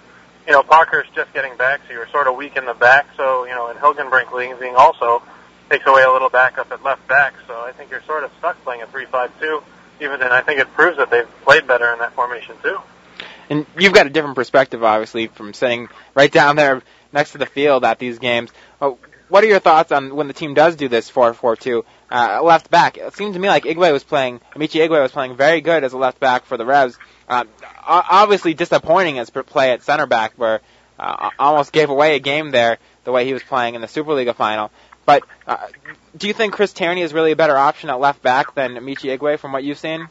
you know, Parkhurst's just getting back, so you're sort of weak in the back. So you know, and Hilgenbrink leaving also takes away a little backup at left back. So I think you're sort of stuck playing a three-five-two. Even then, I think it proves that they've played better in that formation too. And you've got a different perspective, obviously, from sitting right down there next to the field at these games. Oh, what are your thoughts on when the team does do this 4-4-2 uh, left back? It seemed to me like Igwe was playing, Amechi Igwe was playing very good as a left back for the Revs. Uh, obviously disappointing as play at center back, where uh, almost gave away a game there the way he was playing in the SuperLiga final. But uh, do you think Chris Tierney is really a better option at left back than Amechi Igwe from what you've seen?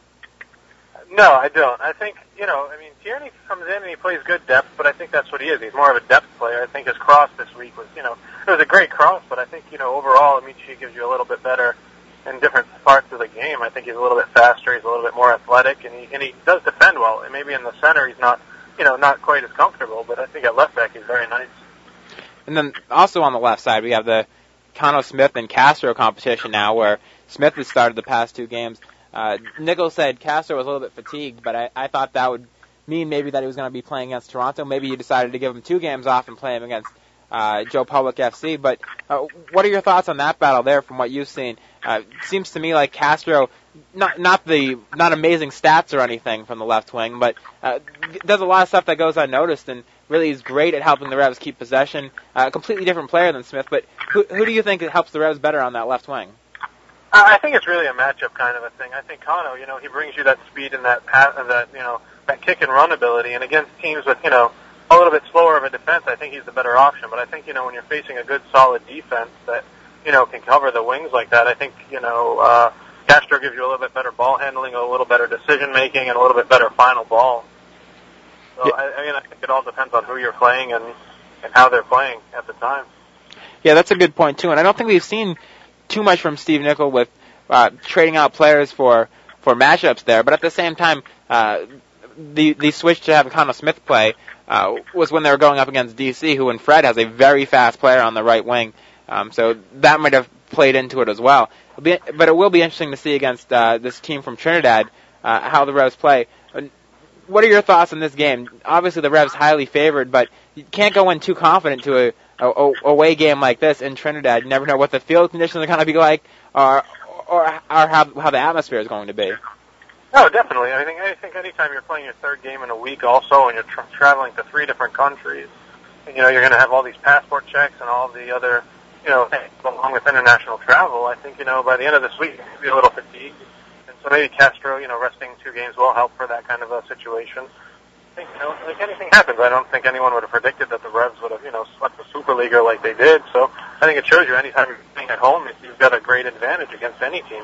No, I don't. I think you know. I mean, Tierney comes in and he plays good depth, but I think that's what he is. He's more of a depth player. I think his cross this week was, you know, it was a great cross, but I think you know overall, Amechi gives you a little bit better in different parts of the game. I think he's a little bit faster. He's a little bit more athletic, and he and he does defend well. And maybe in the center, he's not, you know, not quite as comfortable. But I think at left back, he's very nice. And then also on the left side, we have the Khano Smith and Castro competition now, where Smith has started the past two games. Uh, Nicol said Castro was a little bit fatigued, but I, I thought that would mean maybe that he was going to be playing against Toronto. Maybe you decided to give him two games off and play him against uh, Joe Public FC. But uh, what are your thoughts on that battle there from what you've seen? Uh, seems to me like Castro, not not the not amazing stats or anything from the left wing, but uh, does a lot of stuff that goes unnoticed and really is great at helping the Revs keep possession. Uh, completely different player than Smith, but who, who do you think helps the Revs better on that left wing? I think it's really a matchup kind of a thing. I think Khano, you know, he brings you that speed and that pat, that you know, that kick and run ability. And against teams with you know a little bit slower of a defense, I think he's the better option. But I think you know when you're facing a good solid defense that you know can cover the wings like that, I think you know uh, Castro gives you a little bit better ball handling, a little better decision making, and a little bit better final ball. So yeah. I, I mean, I think it all depends on who you're playing and and how they're playing at the time. Yeah, that's a good point too. And I don't think we've seen too much from Steve Nicol with uh, trading out players for for matchups there. But at the same time, uh, the the switch to have Khano Smith play uh, was when they were going up against DC, who and Fred has a very fast player on the right wing. Um, so that might have played into it as well. Be, but it will be interesting to see against uh, this team from Trinidad uh, how the Revs play. What are your thoughts on this game? Obviously, the Revs highly favored, but you can't go in too confident to a a, a away game like this in Trinidad. You never know what the field conditions are going to be like, or or, or how how the atmosphere is going to be. No, definitely. I think I think anytime you're playing your third game in a week, also, and you're tra- traveling to three different countries, you know you're going to have all these passport checks and all the other, you know, along with international travel. I think you know by the end of this week you'll be a little fatigued, and so maybe Castro, you know, resting two games will help for that kind of a situation I think, you know, like anything happens. I don't think anyone would have predicted that the Revs would have, you know, swept the SuperLiga like they did. So I think it shows you anytime you're playing at home, you've got a great advantage against any team.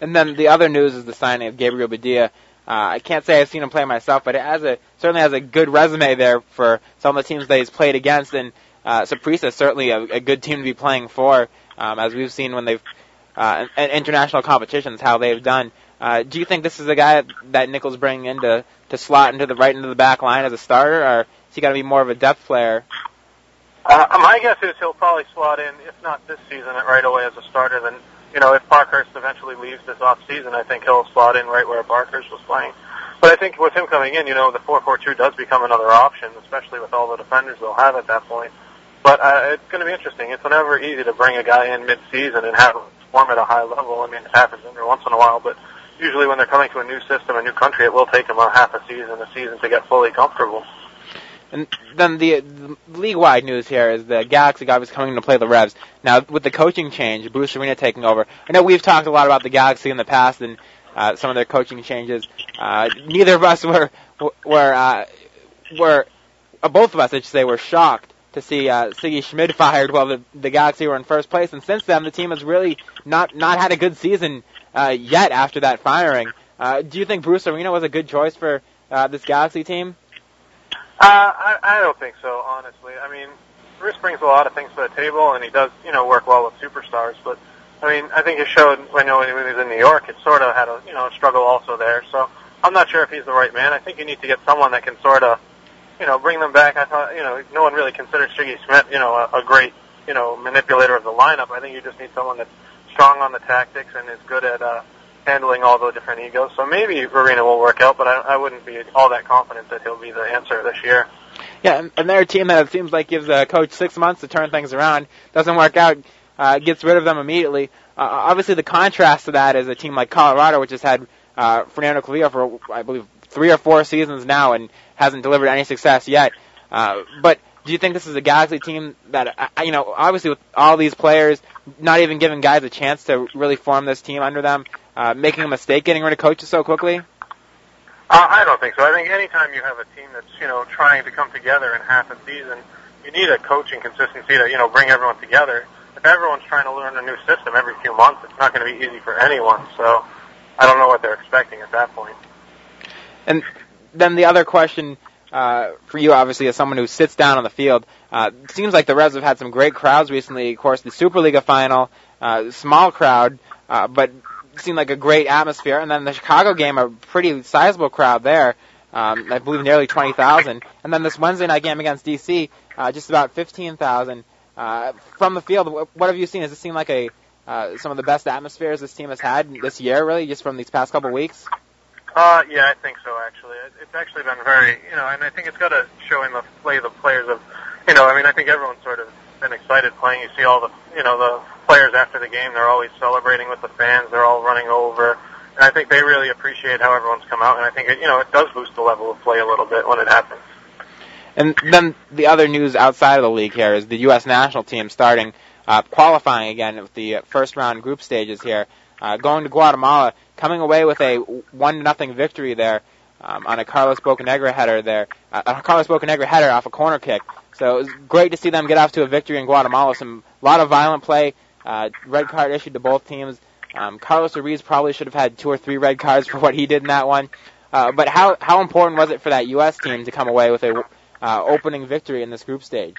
And then the other news is the signing of Gabriel Badilla. Uh, I can't say I've seen him play myself, but it has a certainly has a good resume there for some of the teams that he's played against. And uh, Saprissa is certainly a, a good team to be playing for, um, as we've seen when they've uh, in international competitions how they've done. Uh, do you think this is a guy that Nicol's bringing in to, to slot into the right into the back line as a starter, or is he going to be more of a depth player? Uh, my guess is he'll probably slot in, if not this season, right away as a starter. Then, you know, if Parkhurst eventually leaves this off season, I think he'll slot in right where Parkhurst was playing. But I think with him coming in, you know, the 4-4-2 does become another option, especially with all the defenders they'll have at that point. But uh, it's going to be interesting. It's never easy to bring a guy in mid-season and have him perform at a high level. I mean, it happens every once in a while, but usually when they're coming to a new system, a new country, it will take them a half a season, a season to get fully comfortable. And then the, the league-wide news here is the Galaxy guy was coming to play the Revs. Now, with the coaching change, Bruce Arena taking over, I know we've talked a lot about the Galaxy in the past and uh, some of their coaching changes. Uh, neither of us were were uh, were uh, both of us, I should say, were shocked to see uh, Sigi Schmid fired while the, the Galaxy were in first place, and since then the team has really not not had a good season uh, yet after that firing. Uh, do you think Bruce Arena was a good choice for uh, this Galaxy team? Uh, I, I don't think so, honestly. I mean, Bruce brings a lot of things to the table, and he does, you know, work well with superstars. But I mean, I think it showed when, you know, when he was in New York, it sort of had a, you know, struggle also there. So I'm not sure if he's the right man. I think you need to get someone that can sort of, you know, bring them back. I thought, you know, no one really considers Sigi Schmid, you know, a, a great, you know, manipulator of the lineup. I think you just need someone that's strong on the tactics and is good at uh, handling all the different egos. So maybe Arena will work out, but I, I wouldn't be all that confident that he'll be the answer this year. Yeah, and, and they're a team that it seems like gives a coach six months to turn things around. Doesn't work out, uh, gets rid of them immediately. Uh, obviously, the contrast to that is a team like Colorado, which has had uh, Fernando Clavijo for I believe three or four seasons now and hasn't delivered any success yet. Uh, but do you think this is a Galaxy team that you know, obviously with all these players, not even giving guys a chance to really form this team under them, uh, making a mistake getting rid of coaches so quickly? Uh, I don't think so. I think anytime you have a team that's you know trying to come together in half a season, you need a coaching consistency to you know bring everyone together. If everyone's trying to learn a new system every few months, it's not going to be easy for anyone. So I don't know what they're expecting at that point. And then the other question uh, for you, obviously, as someone who sits down on the field, uh, it seems like the Reds have had some great crowds recently. Of course, the SuperLiga final, uh, small crowd, uh, but seemed like a great atmosphere. And then the Chicago game, a pretty sizable crowd there. Um, I believe nearly 20,000. And then this Wednesday night game against DC, uh, just about 15,000. Uh, from the field, what have you seen? Does it seem like a uh, some of the best atmospheres this team has had this year, really, just from these past couple weeks? Yeah, I think so. Actually, it, it's actually been very, you know, and I think it's got to show in the play the players of, you know, I mean, I think everyone's sort of been excited playing. You see all the, you know, the players after the game. They're always celebrating with the fans. They're all running over, and I think they really appreciate how everyone's come out. And I think it, you know, it does boost the level of play a little bit when it happens. And then the other news outside of the league here is the U.S. national team starting uh, qualifying again with the first round group stages here, uh, going to Guatemala, coming away with a one nothing victory there um, on a Carlos Bocanegra header there, uh, a Carlos Bocanegra header off a corner kick. So it was great to see them get off to a victory in Guatemala. Some lot of violent play, uh, red card issued to both teams. Um, Carlos Ruiz probably should have had two or three red cards for what he did in that one. Uh, but how how important was it for that U.S. team to come away with a uh, opening victory in this group stage.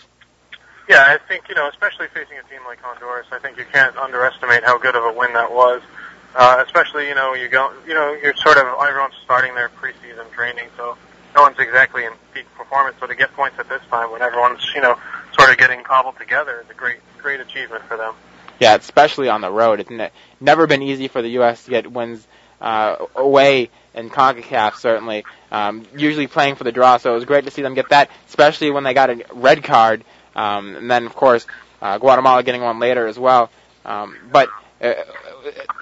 Yeah, I think you know, especially facing a team like Honduras, I think you can't underestimate how good of a win that was. Uh, especially, you know, you go, you know, you're sort of everyone's starting their preseason training, so no one's exactly in peak performance. So to get points at this time, when everyone's, you know, sort of getting cobbled together, is a great, great achievement for them. Yeah, especially on the road. It's ne- never been easy for the U.S. to get wins uh, away in CONCACAF, certainly. Um, usually playing for the draw, so it was great to see them get that, especially when they got a red card. Um, and then, of course, uh, Guatemala getting one later as well. Um, but uh,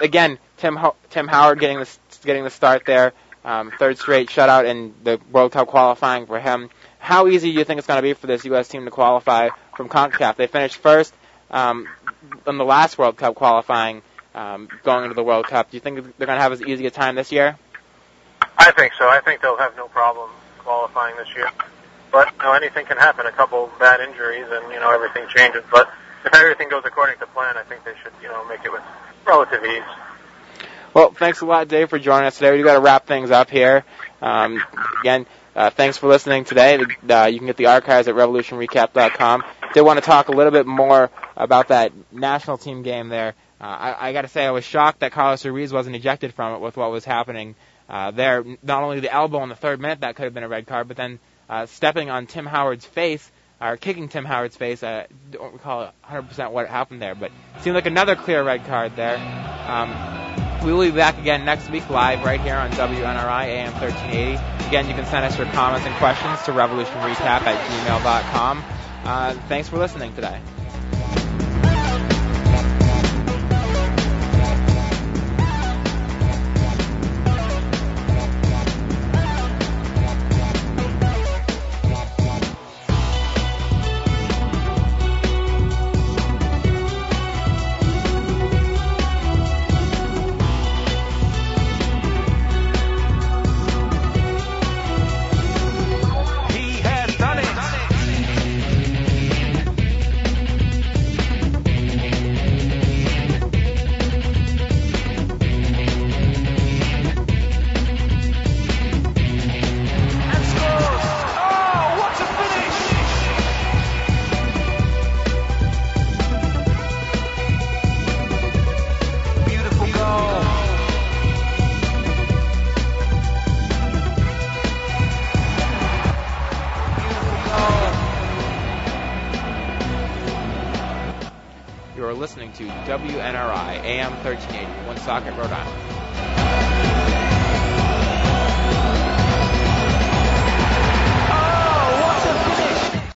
again, Tim Ho- Tim Howard getting the getting the start there, um, third straight shutout in the World Cup qualifying for him. How easy do you think it's going to be for this U.S. team to qualify from CONCACAF? They finished first um, in the last World Cup qualifying um, going into the World Cup. Do you think they're going to have as easy a time this year? I think so. I think they'll have no problem qualifying this year. But you know, anything can happen. A couple bad injuries, and you know everything changes. But if everything goes according to plan, I think they should you know make it with relative ease. Well, thanks a lot, Dave, for joining us today. We've got to wrap things up here. Um, again, uh, thanks for listening today. Uh, you can get the archives at revolutionrecap.com. Did want to talk a little bit more about that national team game there. Uh, I, I got to say, I was shocked that Carlos Ruiz wasn't ejected from it with what was happening uh, there. Not only the elbow in the third minute that could have been a red card, but then uh, stepping on Tim Howard's face or kicking Tim Howard's face. I uh, don't recall 100% what happened there, but seemed like another clear red card there. Um, we will be back again next week live right here on WNRI AM 1380. Again, you can send us your comments and questions to revolutionrecap at gmail.com. Uh, thanks for listening today.